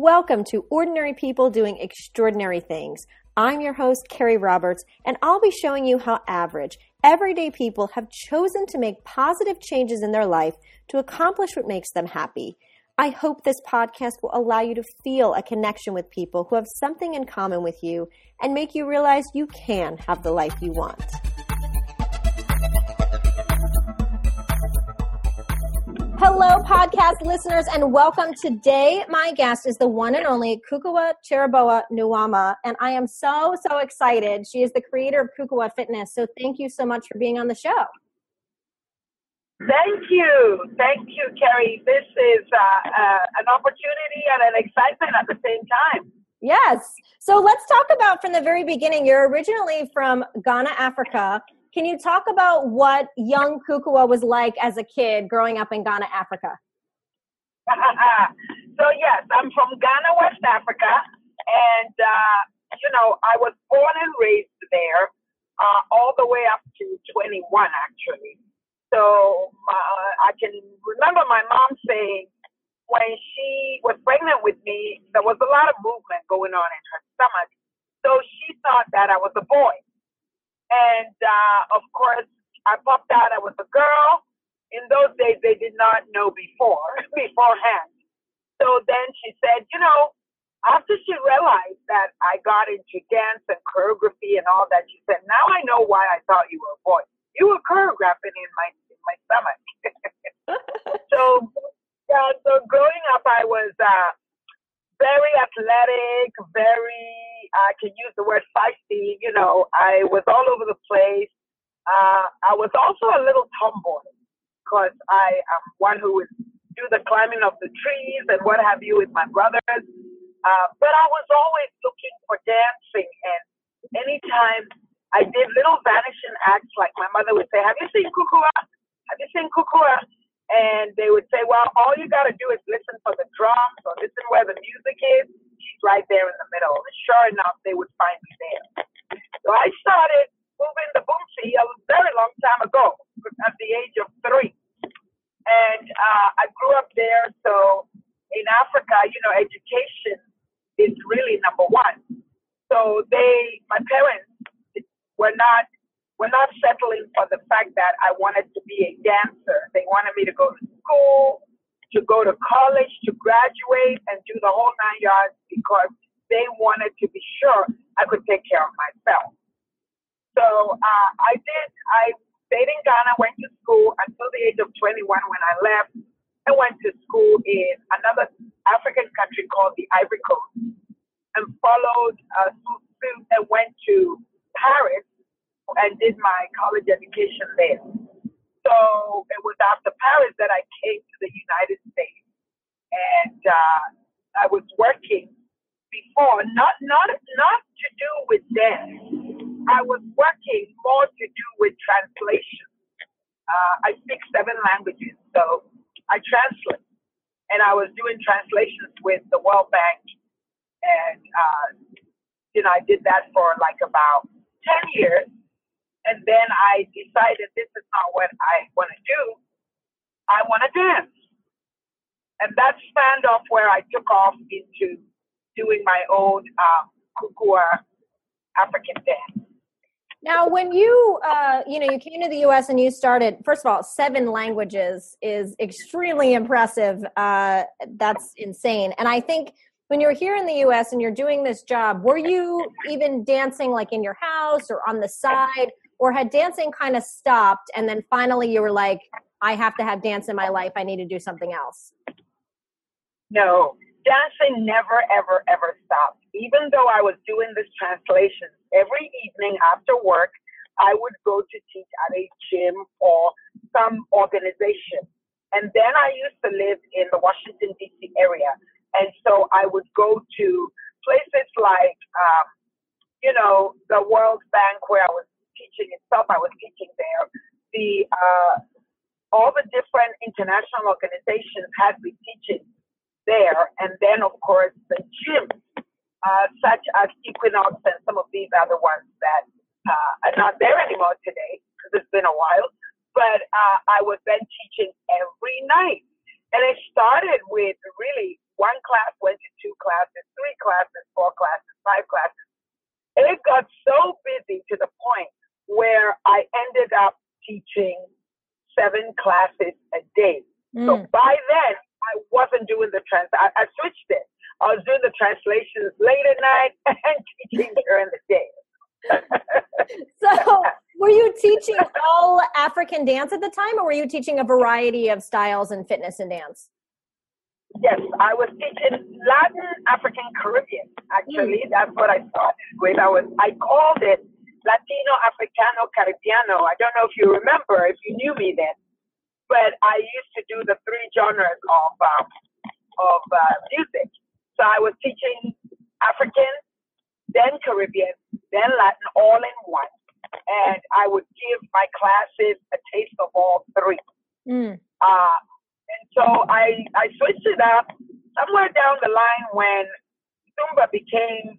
Welcome to Ordinary People Doing Extraordinary Things. I'm your host, Carrie Roberts, and I'll be showing you how average, everyday people have chosen to make positive changes in their life to accomplish what makes them happy. I hope this podcast will allow you to feel a connection with people who have something in common with you and make you realize you can have the life you want. Hello, podcast listeners, and welcome. Today, my guest is the one and only Kukua Cheraboa Nuama, and I am so, so excited. She is the creator of Kukuwa Fitness, so thank you so much for being on the show. Thank you. Thank you, Carrie. This is uh, uh, an opportunity and an excitement at the same time. Yes. So let's talk about from the very beginning. You're originally from Ghana, Africa, can you talk about what young Kukuwa was like as a kid growing up in Ghana, Africa? so yes, I'm from Ghana, West Africa, and uh, you know I was born and raised there, uh, all the way up to 21 actually. So uh, I can remember my mom saying when she was pregnant with me, there was a lot of movement going on in her stomach, so she thought that I was a boy. And uh, of course, I popped out. I was a girl. In those days, they did not know before beforehand. So then she said, you know, after she realized that I got into dance and choreography and all that, she said, now I know why I thought you were a boy. You were choreographing in my in my stomach. so yeah, so growing up, I was uh, very athletic, very I can use the word feisty. You know, I was all over the place. Uh, I was also a little tomboy because I am one who would do the climbing of the trees and what have you with my brothers. Uh, but I was always looking for dancing, and anytime I did little vanishing acts, like my mother would say, "Have you seen Kukuwa? Have you seen Kukuwa?" And they would say, "Well, all you got to do is listen for the drums or listen where the music is." Right there in the middle. And sure enough, they would find me there. So I started moving the boomsy a very long time ago, at the age of three. And uh, I grew up there. So in Africa, you know, education is really number one. So they, my parents, were not were not settling for the fact that I wanted to be a dancer. They wanted me to go to school, to go to college, to graduate, and do the whole nine yards because they wanted to be sure I could take care of myself. So uh, I did. I stayed in Ghana, went to school until the age of 21 when I left. I went to school in another African country called the Ivory Coast and followed uh, suit and went to Paris and did my college education there. So it was after Paris that I came to the United States, and uh, I was working before, not not not to do with dance. I was working more to do with translation. Uh, I speak seven languages, so I translate, and I was doing translations with the World Bank, and uh, you know I did that for like about ten years and then I decided this is not what I want to do. I want to dance. And that spanned off where I took off into doing my own um, Kukuwa African dance. Now, when you, uh, you know, you came to the U.S. and you started, first of all, seven languages is extremely impressive. Uh, that's insane. And I think when you're here in the U.S. and you're doing this job, were you even dancing like in your house or on the side? Or had dancing kind of stopped and then finally you were like i have to have dance in my life. I need to do something else. No. Dancing never ever ever stopped. Even though i was doing this translation every evening after work i would go to teach at a gym or some organization. And then i used to live in the washington d.c area. And so i would go to places like um, you know the world bank where i was teaching itself. I was teaching there. The uh, all the different international organizations had me teaching there, and then of course the gyms, uh, such as Equinox and some of these other ones that uh, are not there anymore today because it's been a while. But uh, I was then teaching every night, and it started with really one class went to two classes, three classes, four classes, five classes. It got so busy to the point where I ended up teaching seven classes a day. Mm. So by then, I wasn't doing the trans. I, I switched it. I was doing the translations late at night and teaching during the day. so, were you teaching all African dance at the time, or were you teaching a variety of styles and fitness and dance? Yes, I was teaching Latin, African, Caribbean. Actually, mm. that's what I started with. I was I called it Latino, Africano, Caribbeano. I don't know if you remember, if you knew me then, but I used to do the three genres of um, of uh, music. So I was teaching African, then Caribbean, then Latin, all in one. And I would give my classes a taste of all three. Mm. Uh, and so I, I switched it up somewhere down the line when Zumba became,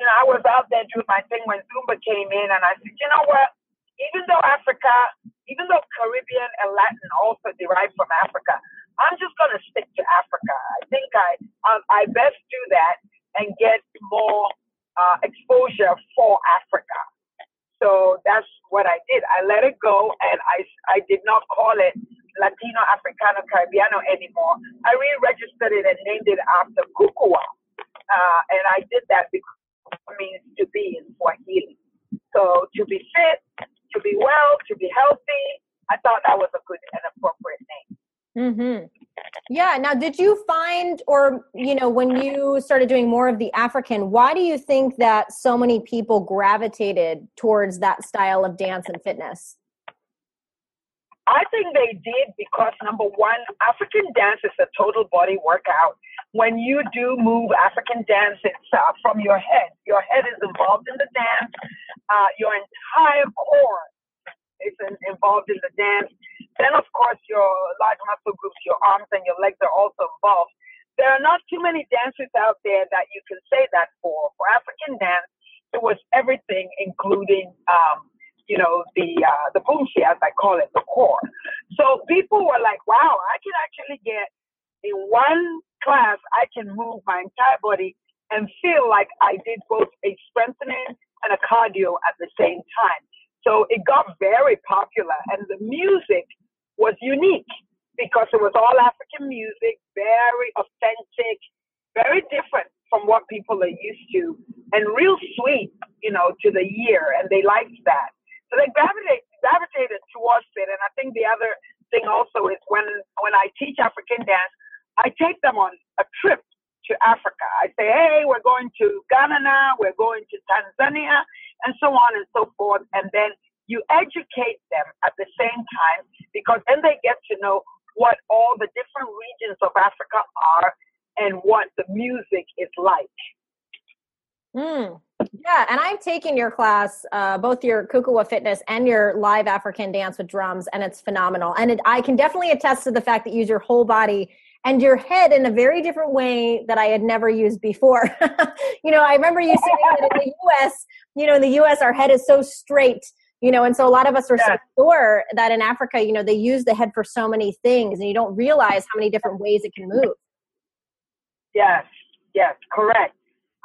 you know, I was out there doing my thing when Zumba came in, and I said, you know what? Even though Africa, even though Caribbean and Latin also derive from Africa, I'm just going to stick to Africa. I think I, um, I best do that and get more uh, exposure for Africa. So that's what I did. I let it go, and I, I did not call it Latino Africano Caribbeano anymore. I re-registered it and named it after Kukuwa, uh, and I did that because means to be in Swahili. So to be fit, to be well, to be healthy, I thought that was a good and appropriate name. Mm-hmm. Yeah. Now, did you find, or, you know, when you started doing more of the African, why do you think that so many people gravitated towards that style of dance and fitness? I think they did because number one, African dance is a total body workout. When you do move African dance, it's uh, from your head. Your head is involved in the dance. Uh, your entire core is in, involved in the dance. Then, of course, your large muscle groups, your arms and your legs are also involved. There are not too many dancers out there that you can say that for. For African dance, it was everything, including, um, you know, the uh, the boomshi, as I call it, the core. So people were like, "Wow, I can actually get in one class, I can move my entire body and feel like I did both a strengthening and a cardio at the same time." So it got very popular, and the music was unique because it was all African music, very authentic, very different from what people are used to, and real sweet, you know, to the ear, and they liked that. So they gravitated, gravitated towards it. And I think the other thing also is when when I teach African dance, I take them on a trip to Africa. I say, hey, we're going to Ghana now, we're going to Tanzania, and so on and so forth. And then you educate them at the same time because then they get to know what all the different regions of Africa are and what the music is like. Mm. Yeah, and I've taken your class, uh, both your Kukuwa Fitness and your live African dance with drums, and it's phenomenal. And it, I can definitely attest to the fact that you use your whole body and your head in a very different way that I had never used before. you know, I remember you saying that in the US, you know, in the US, our head is so straight you know and so a lot of us are yeah. so sure that in africa you know they use the head for so many things and you don't realize how many different ways it can move yes yes correct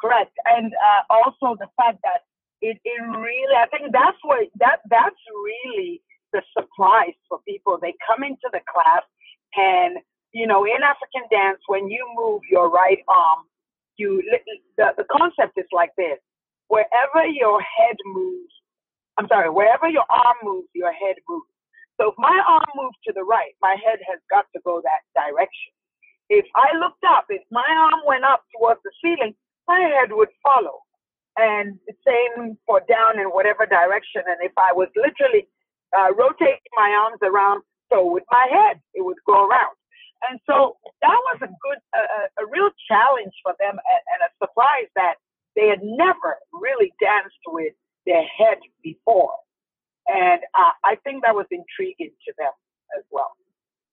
correct and uh, also the fact that it, it really i think that's what that that's really the surprise for people they come into the class and you know in african dance when you move your right arm you the, the concept is like this wherever your head moves I'm sorry, wherever your arm moves, your head moves. So if my arm moves to the right, my head has got to go that direction. If I looked up, if my arm went up towards the ceiling, head would follow. And the same for down in whatever direction. And if I was literally uh, rotating my arms around, so with my head, it would go around. And so that was a good, uh, a real challenge for them and, and a surprise that they had never really danced with their head before. And uh, I think that was intriguing to them as well.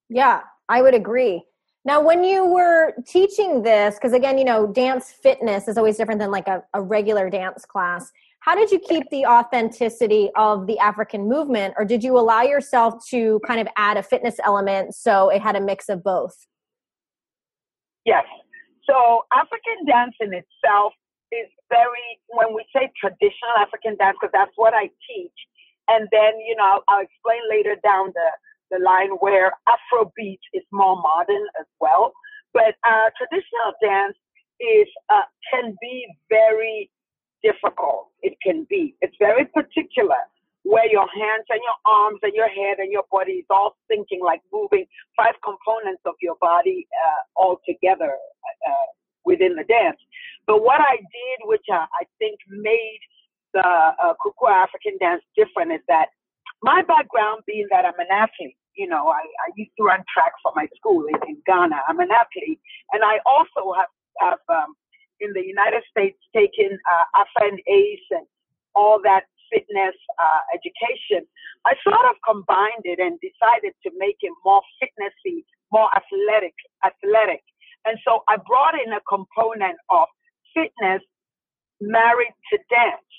Yeah, I would agree. Now, when you were teaching this, because again, you know, dance fitness is always different than like a, a regular dance class. How did you keep the authenticity of the African movement, or did you allow yourself to kind of add a fitness element so it had a mix of both? Yes. So African dance in itself is very, when we say traditional African dance, because that's what I teach, and then, you know, I'll, I'll explain later down the, the line where Afrobeat is more modern as well. But uh, traditional dance is uh, can be very difficult. It can be. It's very particular where your hands and your arms and your head and your body is all syncing, like moving five components of your body uh, all together uh, within the dance. But what I did, which I, I think made the uh, Kukuwa African dance different, is that my background being that I'm an athlete, you know, I, I used to run track for my school in, in Ghana. I'm an athlete, and I also have have um, in the United States taken uh, AFA and ACE and all that fitness uh, education. I sort of combined it and decided to make it more fitnessy, more athletic, athletic. And so I brought in a component of fitness married to dance.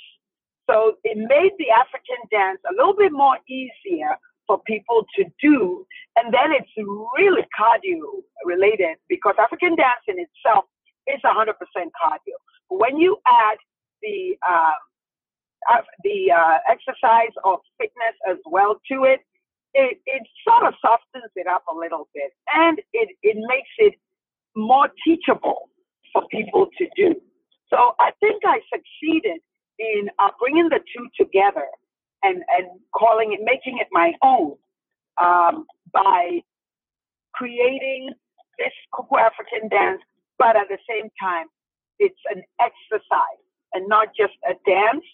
So it made the African dance a little bit more easier for people to do. And then it's really cardio related because African dance in itself is 100% cardio. When you add the uh, the uh, exercise of fitness as well to it, it, it sort of softens it up a little bit and it, it makes it more teachable for people to do. So I think I succeeded in uh, bringing the two together and, and calling it, making it my own um, by creating this Kukuwa African dance, but at the same time, it's an exercise and not just a dance.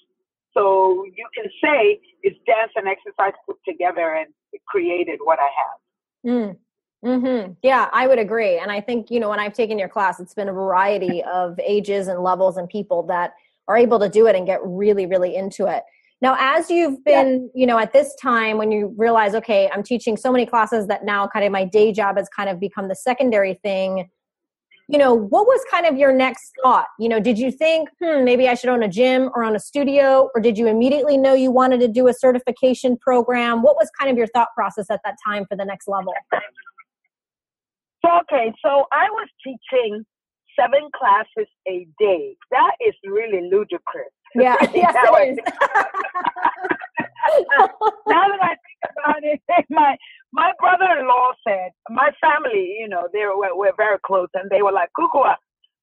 So you can say it's dance and exercise put together and it created what I have. Mm. Mm-hmm. Yeah, I would agree. And I think, you know, when I've taken your class, it's been a variety of ages and levels and people that are able to do it and get really, really into it. Now, as you've been, yeah. you know, at this time when you realize, okay, I'm teaching so many classes that now kind of my day job has kind of become the secondary thing, you know, what was kind of your next thought? You know, did you think, hmm, maybe I should own a gym or own a studio? Or did you immediately know you wanted to do a certification program? What was kind of your thought process at that time for the next level? Okay, so I was teaching seven classes a day. That is really ludicrous. Yeah, yes, it is. now that I think about it, my my brother-in-law said, my family, you know, they were we're very close, and they were like, Kukuwa,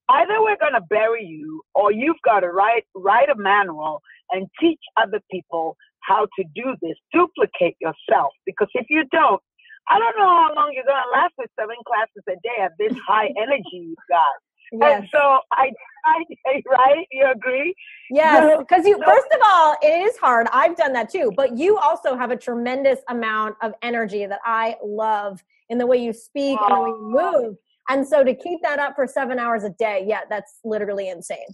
either we're gonna bury you, or you've got to write write a manual and teach other people how to do this. Duplicate yourself, because if you don't, I don't know how long you're gonna last with seven classes a day at this high energy you've got. Yes. And so I, I, right? You agree? Yes, because you. First of all, it is hard. I've done that too, but you also have a tremendous amount of energy that I love in the way you speak and the way you move. And so to keep that up for seven hours a day, yeah, that's literally insane.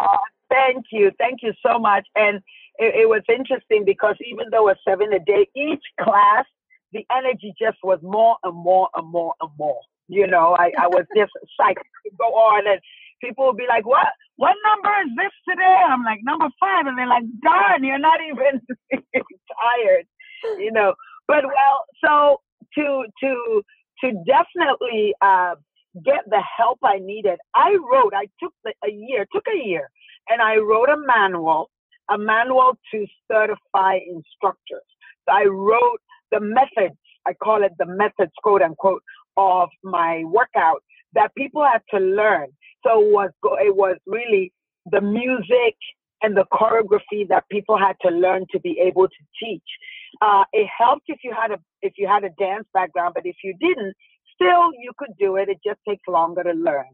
Oh, thank you, thank you so much. And it, it was interesting because even though it's seven a day, each class the energy just was more and more and more and more. You know, I, I was just psyched to go on and people would be like, What what number is this today? I'm like, number five. And they're like, darn, you're not even tired. You know. But well, so to to to definitely uh, get the help I needed, I wrote, I took the, a year, took a year, and I wrote a manual, a manual to certify instructors. So I wrote the methods, I call it the methods, quote unquote, of my workout that people had to learn. So it was, it was really the music and the choreography that people had to learn to be able to teach. Uh, it helped if you had a if you had a dance background, but if you didn't, still you could do it. It just takes longer to learn.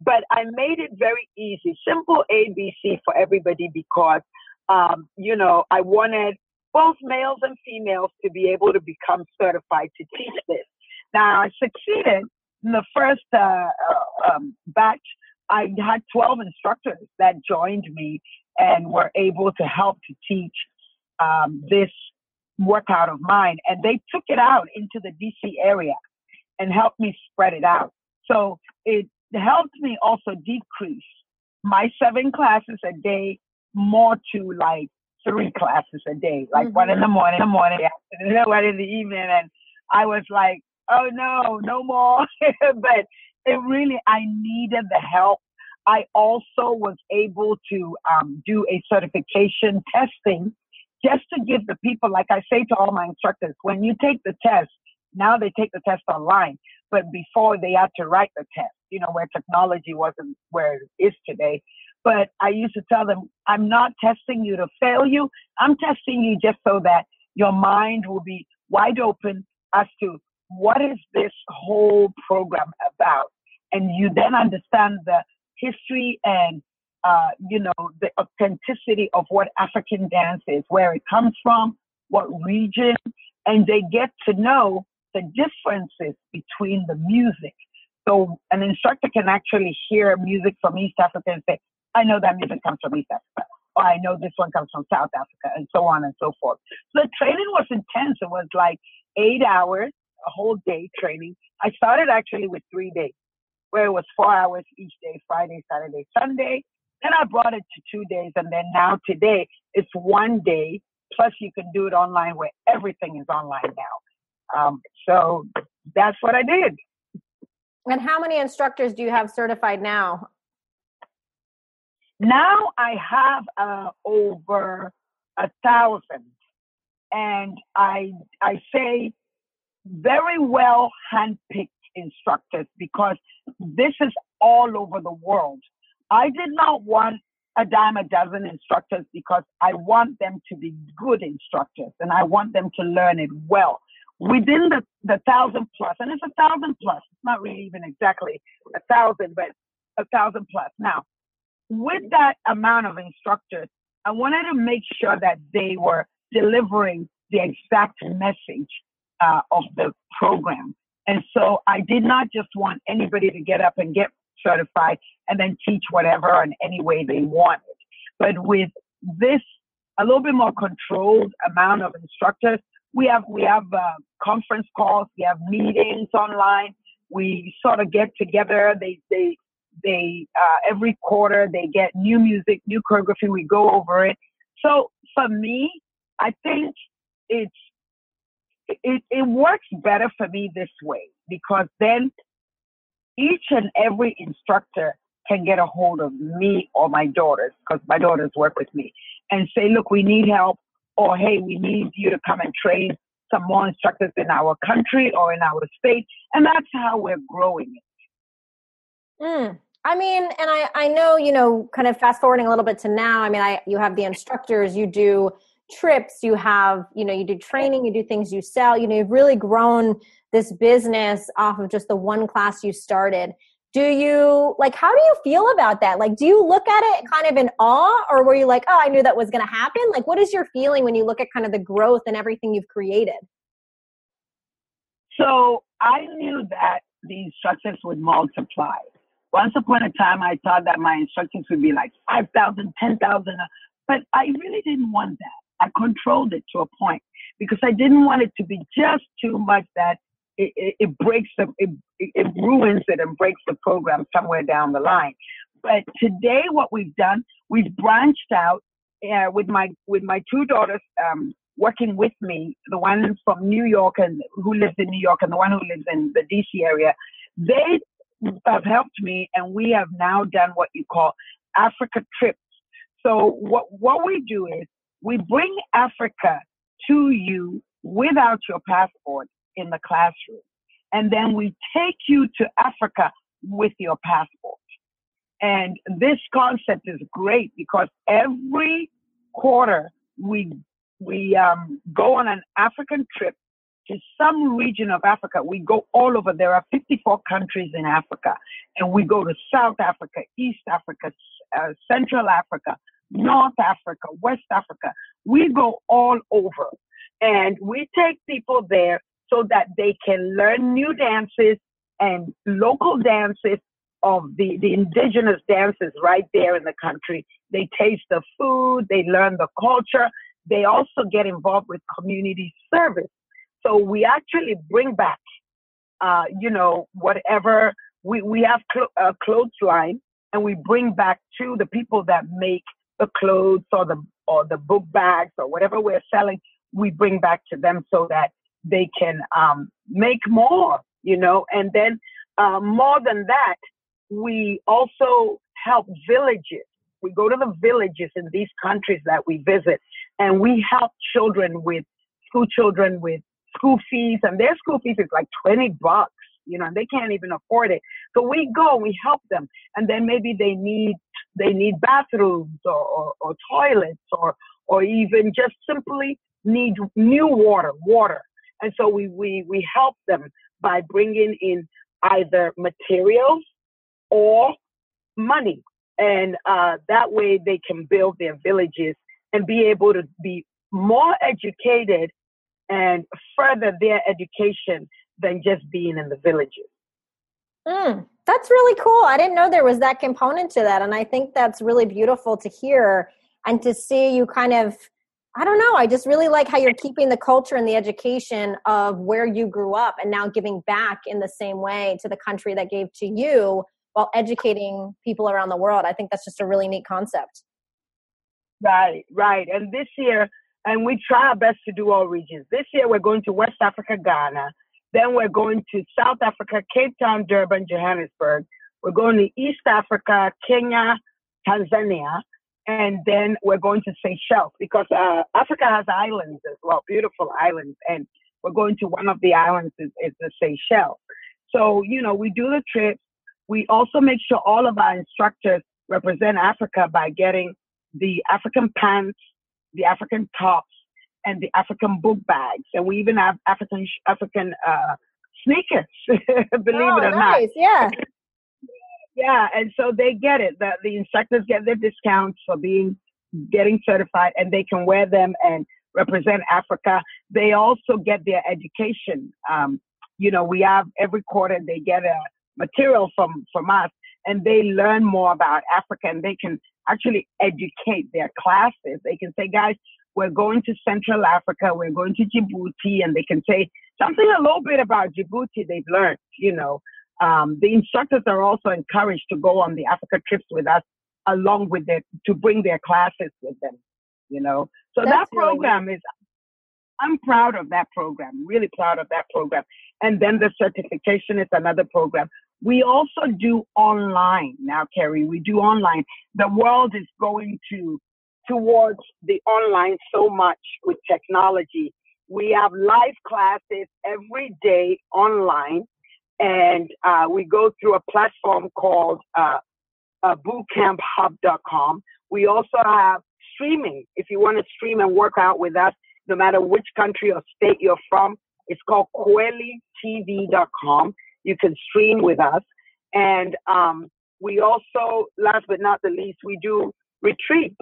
But I made it very easy, simple ABC for everybody because um, you know I wanted both males and females to be able to become certified to teach this. Now, I succeeded in the first uh, uh, um, batch. I had 12 instructors that joined me and were able to help to teach um, this workout of mine. And they took it out into the DC area and helped me spread it out. So it helped me also decrease my seven classes a day more to like three classes a day, like mm-hmm. one in the morning, in the morning, one in the evening. And I was like, oh no, no more. but it really, I needed the help. I also was able to um, do a certification testing just to give the people, like I say to all my instructors, when you take the test, now they take the test online, but before they had to write the test, you know, where technology wasn't where it is today. But I used to tell them, I'm not testing you to fail you. I'm testing you just so that your mind will be wide open as to what is this whole program about. And you then understand the history and, uh, you know, the authenticity of what African dance is, where it comes from, what region, and they get to know the differences between the music. So an instructor can actually hear music from East Africa and say, I know that music comes from East Africa. Or I know this one comes from South Africa and so on and so forth. So the training was intense. It was like eight hours, a whole day training. I started actually with three days where it was four hours each day, Friday, Saturday, Sunday. Then I brought it to two days. And then now today it's one day. Plus you can do it online where everything is online now. Um, so that's what I did. And how many instructors do you have certified now? Now I have uh, over a thousand, and I I say very well handpicked instructors because this is all over the world. I did not want a dime a dozen instructors because I want them to be good instructors and I want them to learn it well within the, the thousand plus, and it's a thousand plus, it's not really even exactly a thousand, but a thousand plus. Now, with that amount of instructors, I wanted to make sure that they were delivering the exact message uh, of the program. And so I did not just want anybody to get up and get certified and then teach whatever in any way they wanted. But with this, a little bit more controlled amount of instructors, we have we have uh, conference calls, we have meetings online. We sort of get together. They they they uh, every quarter they get new music, new choreography. We go over it. So for me, I think it's it, it works better for me this way because then each and every instructor can get a hold of me or my daughters because my daughters work with me and say, look, we need help or hey, we need you to come and train some more instructors in our country or in our state. And that's how we're growing it. Mm. I mean, and I, I know, you know, kind of fast forwarding a little bit to now, I mean, I, you have the instructors, you do trips, you have, you know, you do training, you do things you sell, you know, you've really grown this business off of just the one class you started. Do you like how do you feel about that? Like do you look at it kind of in awe or were you like oh i knew that was going to happen like what is your feeling when you look at kind of the growth and everything you've created? So i knew that the instructors would multiply. Once upon a time i thought that my instructors would be like 5000 10000 uh, but i really didn't want that i controlled it to a point because i didn't want it to be just too much that it, it, it breaks the it, it ruins it and breaks the program somewhere down the line. But today, what we've done, we've branched out uh, with my with my two daughters um, working with me, the one from New York and who lives in New York, and the one who lives in the DC area. They have helped me, and we have now done what you call Africa trips. So what what we do is we bring Africa to you without your passport in the classroom. And then we take you to Africa with your passport. And this concept is great because every quarter we we um, go on an African trip to some region of Africa. We go all over. There are 54 countries in Africa, and we go to South Africa, East Africa, uh, Central Africa, North Africa, West Africa. We go all over, and we take people there so that they can learn new dances and local dances of the, the indigenous dances right there in the country. They taste the food, they learn the culture, they also get involved with community service. So we actually bring back, uh, you know, whatever we, we have cl- a clothes line and we bring back to the people that make the clothes or the or the book bags or whatever we're selling, we bring back to them so that they can um, make more, you know. And then uh, more than that, we also help villages. We go to the villages in these countries that we visit, and we help children with school children with school fees, and their school fees is like 20 bucks, you know, and they can't even afford it. So we go, we help them, and then maybe they need they need bathrooms or, or, or toilets or or even just simply need new water, water. And so we, we, we help them by bringing in either materials or money. And uh, that way they can build their villages and be able to be more educated and further their education than just being in the villages. Mm, that's really cool. I didn't know there was that component to that. And I think that's really beautiful to hear and to see you kind of I don't know. I just really like how you're keeping the culture and the education of where you grew up and now giving back in the same way to the country that gave to you while educating people around the world. I think that's just a really neat concept. Right, right. And this year, and we try our best to do all regions. This year, we're going to West Africa, Ghana. Then we're going to South Africa, Cape Town, Durban, Johannesburg. We're going to East Africa, Kenya, Tanzania and then we're going to Seychelles because uh, Africa has islands as well, beautiful islands, and we're going to one of the islands is, is the Seychelles. So you know, we do the trips. We also make sure all of our instructors represent Africa by getting the African pants, the African tops, and the African book bags, and we even have African African uh, sneakers. believe oh, it or nice. not. Yeah. Yeah, and so they get it. The the instructors get their discounts for being getting certified, and they can wear them and represent Africa. They also get their education. Um, you know, we have every quarter they get a material from from us, and they learn more about Africa, and they can actually educate their classes. They can say, guys, we're going to Central Africa, we're going to Djibouti, and they can say something a little bit about Djibouti they've learned, you know. Um, the instructors are also encouraged to go on the Africa trips with us along with it to bring their classes with them, you know. So That's that program really is, I'm proud of that program, really proud of that program. And then the certification is another program. We also do online now, Carrie. We do online. The world is going to towards the online so much with technology. We have live classes every day online and uh, we go through a platform called uh, uh, bootcamphub.com. We also have streaming. If you want to stream and work out with us, no matter which country or state you're from, it's called kwelitv.com. You can stream with us. And um, we also, last but not the least, we do retreats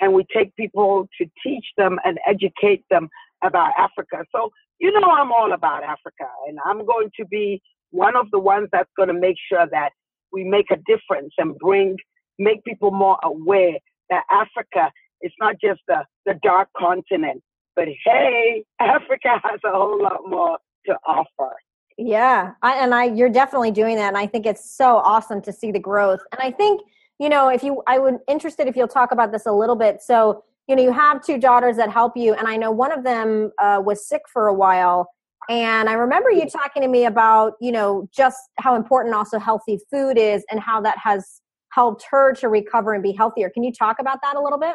and we take people to teach them and educate them about Africa. So, you know, I'm all about Africa and I'm going to be one of the ones that's going to make sure that we make a difference and bring, make people more aware that Africa is not just the, the dark continent, but hey, Africa has a whole lot more to offer. Yeah, I, and I, you're definitely doing that, and I think it's so awesome to see the growth. And I think, you know, if you, I would interested if you'll talk about this a little bit. So, you know, you have two daughters that help you, and I know one of them uh, was sick for a while, and I remember you talking to me about, you know, just how important also healthy food is and how that has helped her to recover and be healthier. Can you talk about that a little bit?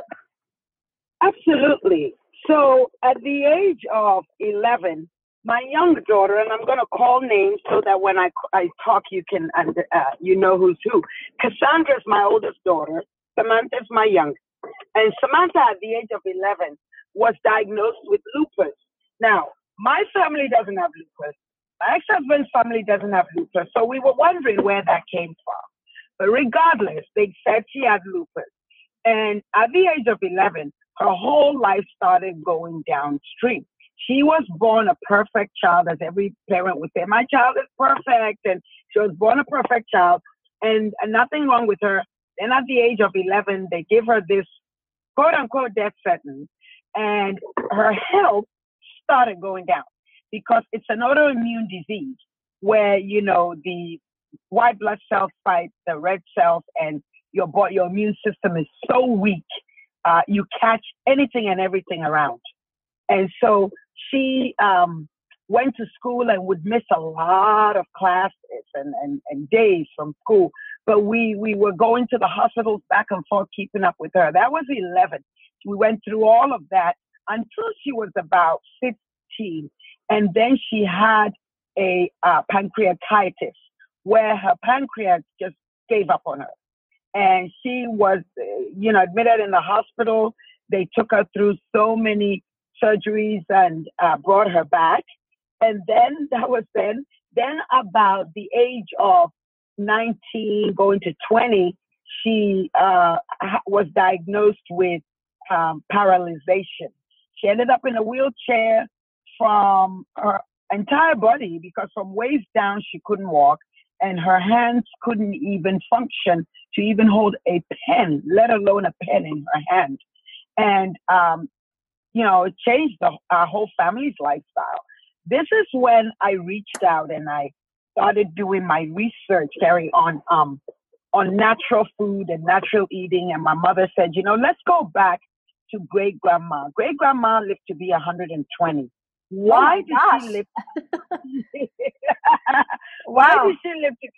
Absolutely. So at the age of 11, my young daughter, and I'm going to call names so that when I, I talk, you can, uh, you know who's who. Cassandra's my oldest daughter. Samantha's my youngest. And Samantha at the age of 11 was diagnosed with lupus. Now, my family doesn't have lupus. My ex-husband's family doesn't have lupus. So we were wondering where that came from. But regardless, they said she had lupus. And at the age of 11, her whole life started going downstream. She was born a perfect child, as every parent would say, my child is perfect. And she was born a perfect child and, and nothing wrong with her. Then at the age of 11, they give her this quote unquote death sentence and her health started going down because it's an autoimmune disease where, you know, the white blood cells fight the red cells and your body, your immune system is so weak. Uh, you catch anything and everything around. And so she um, went to school and would miss a lot of classes and, and, and days from school. But we, we were going to the hospitals back and forth, keeping up with her. That was 11. We went through all of that until she was about 15. And then she had a uh, pancreatitis where her pancreas just gave up on her. And she was, you know, admitted in the hospital. They took her through so many surgeries and uh, brought her back. And then that was then. Then about the age of 19 going to 20, she uh, was diagnosed with um, paralyzation. She ended up in a wheelchair from her entire body because from waist down she couldn't walk and her hands couldn't even function to even hold a pen, let alone a pen in her hand. And, um, you know, it changed the, our whole family's lifestyle. This is when I reached out and I started doing my research, Carrie, on, um, on natural food and natural eating. And my mother said, you know, let's go back to great grandma. Great grandma lived to be 120. Why oh did she live? Why wow. did she live to be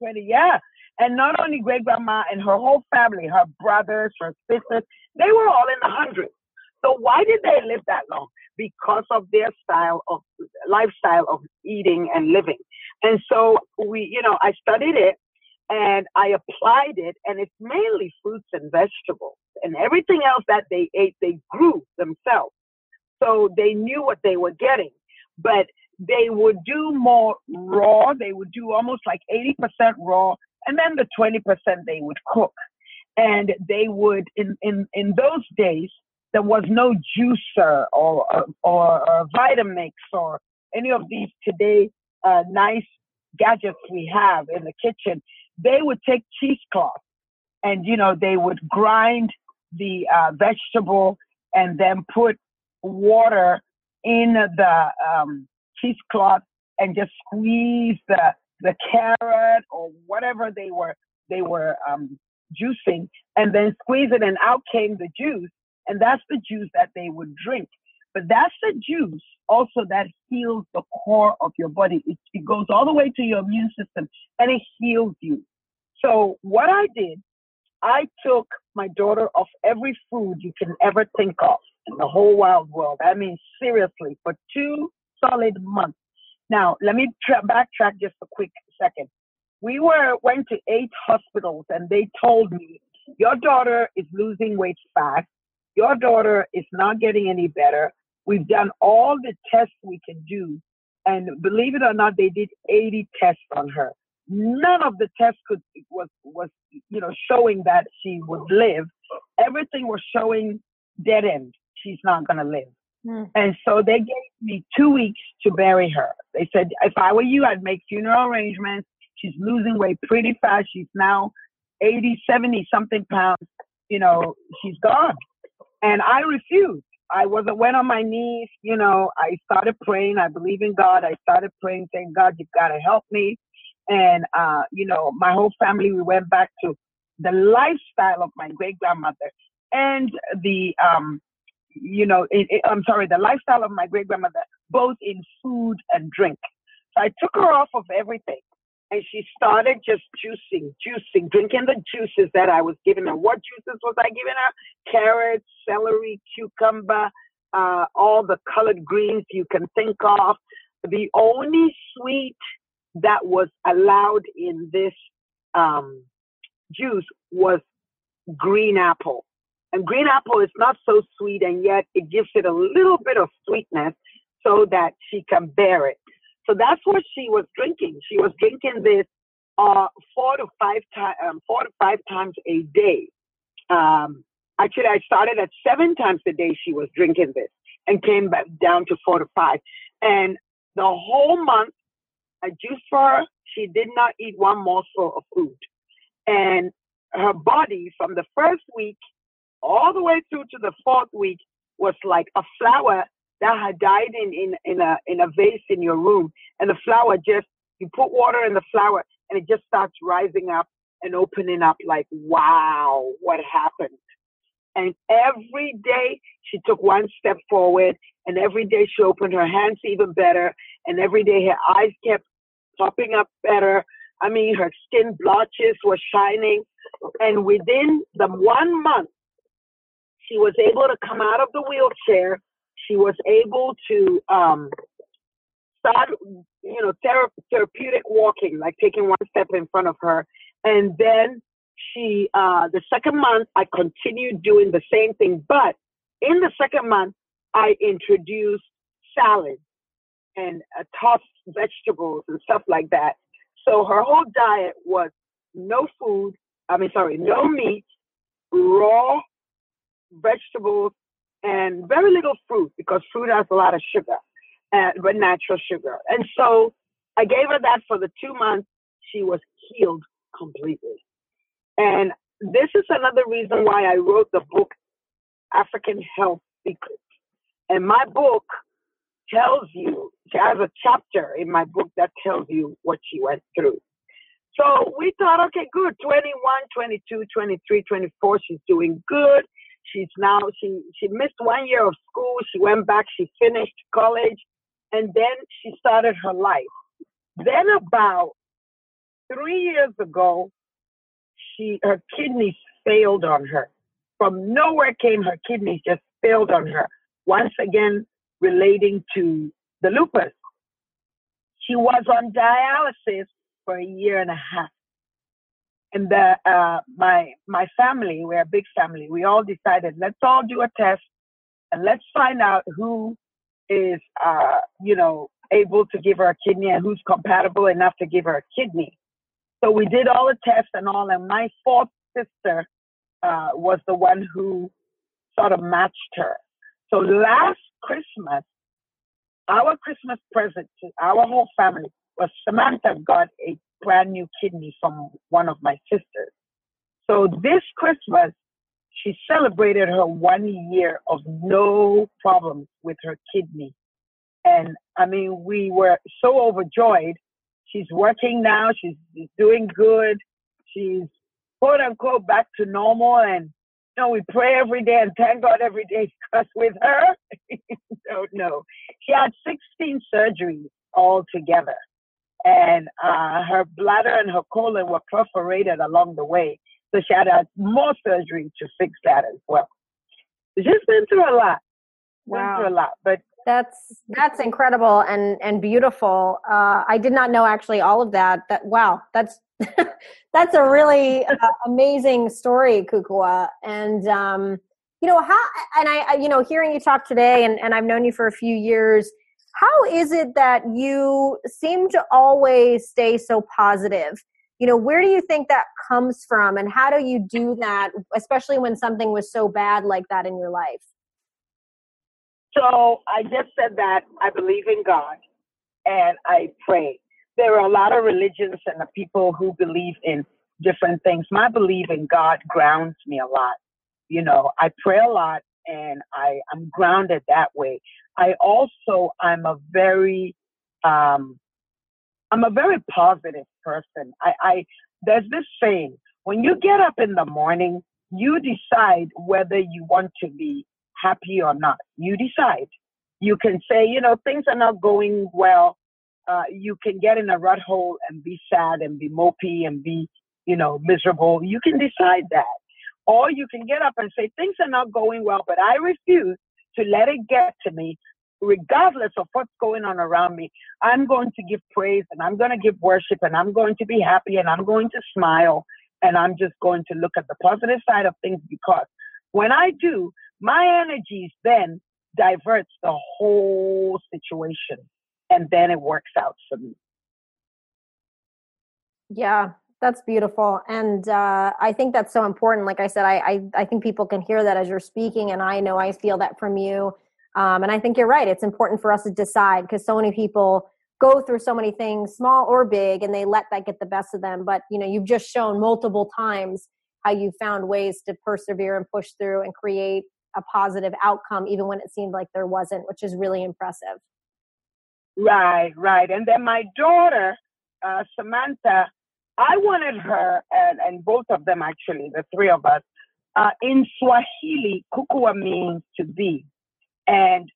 120? Yeah. And not only great grandma and her whole family, her brothers, her sisters, they were all in the hundreds. So why did they live that long? Because of their style of lifestyle of eating and living. And so we, you know, I studied it and I applied it, and it's mainly fruits and vegetables and everything else that they ate, they grew themselves. So they knew what they were getting. But they would do more raw. They would do almost like 80% raw. And then the 20% they would cook. And they would, in, in, in those days, there was no juicer or, or, or Vitamix or any of these today uh, nice gadgets we have in the kitchen. They would take cheesecloth and, you know, they would grind the uh, vegetable and then put water in the um, cheesecloth and just squeeze the the carrot or whatever they were they were um, juicing, and then squeeze it, and out came the juice, and that's the juice that they would drink. But that's the juice also that heals the core of your body. It, it goes all the way to your immune system, and it heals you. So what I did, I took my daughter off every food you can ever think of in the whole wild world. I mean, seriously, for two solid months. Now, let me tra- backtrack just a quick second. We were went to eight hospitals, and they told me your daughter is losing weight fast. Your daughter is not getting any better. We've done all the tests we can do, and believe it or not, they did 80 tests on her. None of the tests could was was you know showing that she would live. Everything was showing dead end she's not going to live. Mm. And so they gave me two weeks to bury her. They said, if I were you, I'd make funeral arrangements. She's losing weight pretty fast. She's now 80, 70 something pounds. You know, she's gone. And I refused. I was went on my knees, you know, I started praying. I believe in God. I started praying, saying, God, you've got to help me. And, uh, you know, my whole family, we went back to the lifestyle of my great grandmother and the, um, you know, it, it, I'm sorry, the lifestyle of my great grandmother, both in food and drink. So I took her off of everything and she started just juicing, juicing, drinking the juices that I was giving her. What juices was I giving her? Carrots, celery, cucumber, uh, all the colored greens you can think of. The only sweet that was allowed in this um, juice was green apple. And green apple is not so sweet, and yet it gives it a little bit of sweetness so that she can bear it. So that's what she was drinking. She was drinking this uh, four to five times, um, four to five times a day. Um, actually, I started at seven times a day. She was drinking this, and came back down to four to five. And the whole month, I juiced for her. She did not eat one morsel of food, and her body from the first week all the way through to the fourth week was like a flower that had died in, in, in a in a vase in your room. And the flower just you put water in the flower and it just starts rising up and opening up like wow, what happened? And every day she took one step forward, and every day she opened her hands even better, and every day her eyes kept popping up better. I mean, her skin blotches were shining. And within the one month, she was able to come out of the wheelchair. She was able to um, start, you know, thera- therapeutic walking, like taking one step in front of her. And then she, uh, the second month, I continued doing the same thing. But in the second month, I introduced salad and uh, tossed vegetables and stuff like that. So her whole diet was no food, I mean, sorry, no meat, raw vegetables, and very little fruit because fruit has a lot of sugar, and, but natural sugar. And so I gave her that for the two months. She was healed completely. And this is another reason why I wrote the book, African Health Secrets. And my book tells you, she has a chapter in my book that tells you what she went through. So we thought, okay, good. 21, 22, 23, 24, she's doing good. She's now, she, she missed one year of school. She went back, she finished college, and then she started her life. Then about three years ago, she, her kidneys failed on her. From nowhere came her kidneys just failed on her. Once again, relating to the lupus. She was on dialysis for a year and a half. And the, uh, my, my family, we're a big family, we all decided, let's all do a test and let's find out who is, uh, you know, able to give her a kidney and who's compatible enough to give her a kidney. So we did all the tests and all, and my fourth sister uh, was the one who sort of matched her. So last Christmas, our Christmas present to our whole family was Samantha got a brand new kidney from one of my sisters. So this Christmas, she celebrated her one year of no problems with her kidney. And I mean, we were so overjoyed. She's working now. She's doing good. She's quote unquote back to normal. And you know, we pray every day and thank God every day because with her, don't know. She had 16 surgeries altogether. And uh, her bladder and her colon were perforated along the way. So she had more surgery to fix that as well. She's been through a lot. Wow. Been through a lot. But that's that's incredible and and beautiful. Uh, I did not know actually all of that. That wow, that's that's a really uh, amazing story, Kukuwa. And um, you know how and I, I you know hearing you talk today, and and I've known you for a few years. How is it that you seem to always stay so positive? You know, where do you think that comes from, and how do you do that, especially when something was so bad like that in your life? So I just said that I believe in God and I pray. There are a lot of religions and the people who believe in different things. My belief in God grounds me a lot. You know, I pray a lot and I, I'm grounded that way. I also, I'm a very, um, I'm a very positive person. I, I, there's this saying, when you get up in the morning, you decide whether you want to be happy or not. You decide. You can say, you know, things are not going well. Uh, you can get in a rut hole and be sad and be mopey and be, you know, miserable. You can decide that. Or you can get up and say, things are not going well, but I refuse to let it get to me, regardless of what's going on around me. I'm going to give praise and I'm going to give worship and I'm going to be happy and I'm going to smile and I'm just going to look at the positive side of things because when I do, my energies then diverts the whole situation and then it works out for me. Yeah, that's beautiful. And uh, I think that's so important. Like I said, I, I, I, think people can hear that as you're speaking, and I know I feel that from you. Um, and I think you're right. It's important for us to decide because so many people go through so many things, small or big, and they let that get the best of them. But you know, you've just shown multiple times how you found ways to persevere and push through and create a positive outcome even when it seemed like there wasn't which is really impressive right right and then my daughter uh, samantha i wanted her and, and both of them actually the three of us uh, in Swahili, kukua means to be. And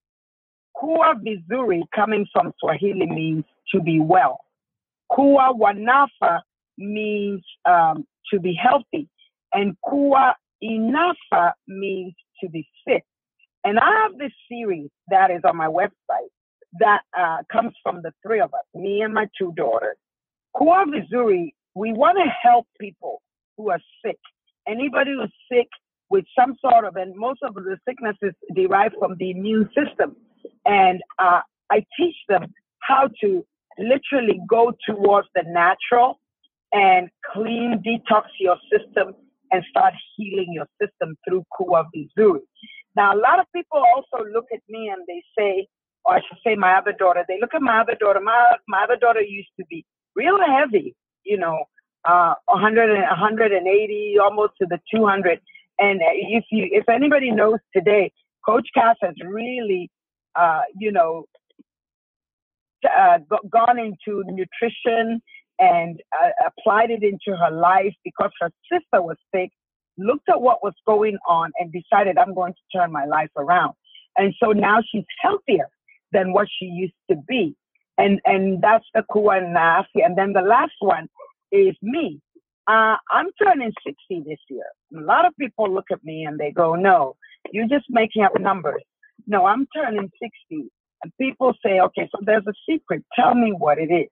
kuwa vizuri, coming from Swahili, means to be well. Kuwa wanafa means um, to be healthy. And kuwa inafa means to be fit. And I have this series that is on my website that uh, comes from the three of us, me and my two daughters. Kuwa Vizuri, we want to help people who are sick. Anybody who's sick with some sort of, and most of the sicknesses derive from the immune system. And uh, I teach them how to literally go towards the natural and clean, detox your system and start healing your system through Kuwa Vizuri. Now, a lot of people also look at me and they say, or I should say my other daughter, they look at my other daughter. My, my other daughter used to be real heavy, you know, uh, 100 and 180, almost to the 200. And if you, if anybody knows today, Coach Cass has really, uh, you know, uh, gone into nutrition and uh, applied it into her life because her sister was sick, looked at what was going on and decided I'm going to turn my life around. And so now she's healthier than what she used to be. And and that's the Kuanafi. And then the last one is me. Uh, I'm turning 60 this year. A lot of people look at me and they go, no, you're just making up numbers. No, I'm turning 60. And people say, okay, so there's a secret. Tell me what it is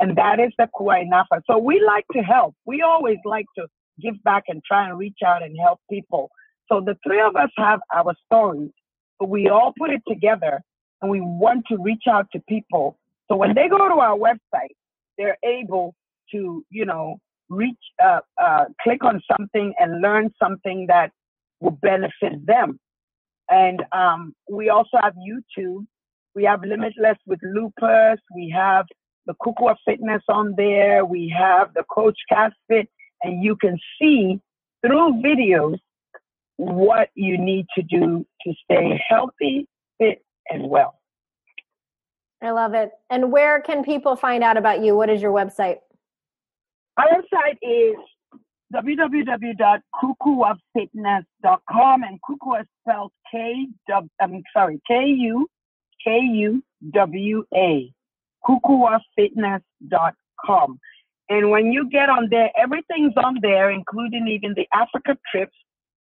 and that is the Kuainafa. So we like to help. We always like to give back and try and reach out and help people. So the three of us have our stories, but we all put it together and we want to reach out to people. So when they go to our website, they're able to, you know, reach, uh, uh, click on something and learn something that will benefit them. And um, we also have YouTube. We have Limitless with Lupus. We have the Kukuwa Fitness on there. We have the Coach Fit, and you can see through videos what you need to do to stay healthy, fit, and well. I love it. And where can people find out about you? What is your website? Our website is www.kukuwafitness.com and Kukuwa is spelled K W I'm sorry, K U K U W A kukuwafitness.com. And when you get on there, everything's on there, including even the Africa trips,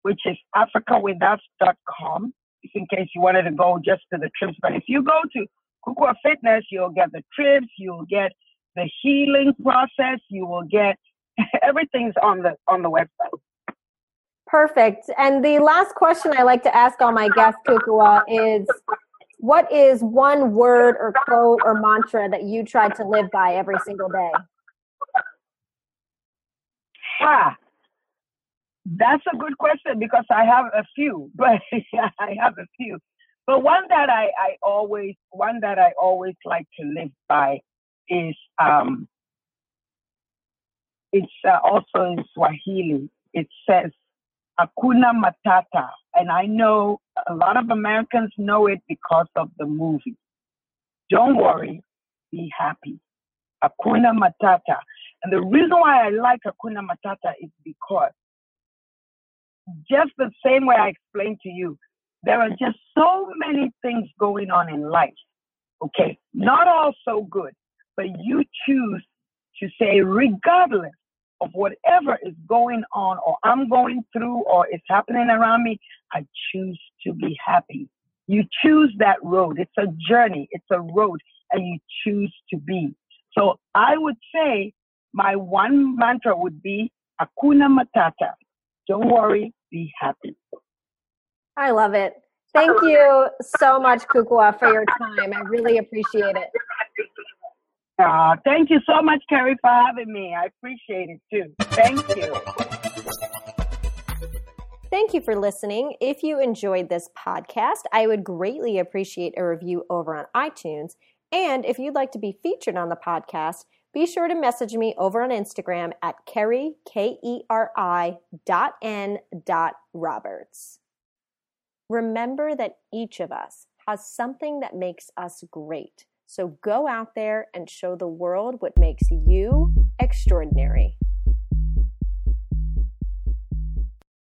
which is africawithus.com, just in case you wanted to go just to the trips. But if you go to Kukuwa Fitness, you'll get the trips, you'll get the healing process, you will get everything's on the on the website. Perfect. And the last question I like to ask all my guests, Kukuwa, is what is one word or quote or mantra that you try to live by every single day? Ah, that's a good question because I have a few, but I have a few. But one that I, I always, one that I always like to live by is, um, it's uh, also in Swahili. It says, "Hakuna Matata. And I know a lot of Americans know it because of the movie. Don't worry, be happy. Hakuna Matata. And the reason why I like Hakuna Matata is because just the same way I explained to you, there are just so many things going on in life. Okay, not all so good, but you choose to say, regardless of whatever is going on or I'm going through or is happening around me, I choose to be happy. You choose that road. It's a journey. It's a road and you choose to be. So I would say my one mantra would be Hakuna Matata. Don't worry, be happy. I love it. Thank you so much, Kukuwa, for your time. I really appreciate it. Uh, thank you so much, Carrie, for having me. I appreciate it too. Thank you. Thank you for listening. If you enjoyed this podcast, I would greatly appreciate a review over on iTunes. And if you'd like to be featured on the podcast, be sure to message me over on Instagram at Keri, K E R I dot N dot Roberts. Remember that each of us has something that makes us great. So go out there and show the world what makes you extraordinary.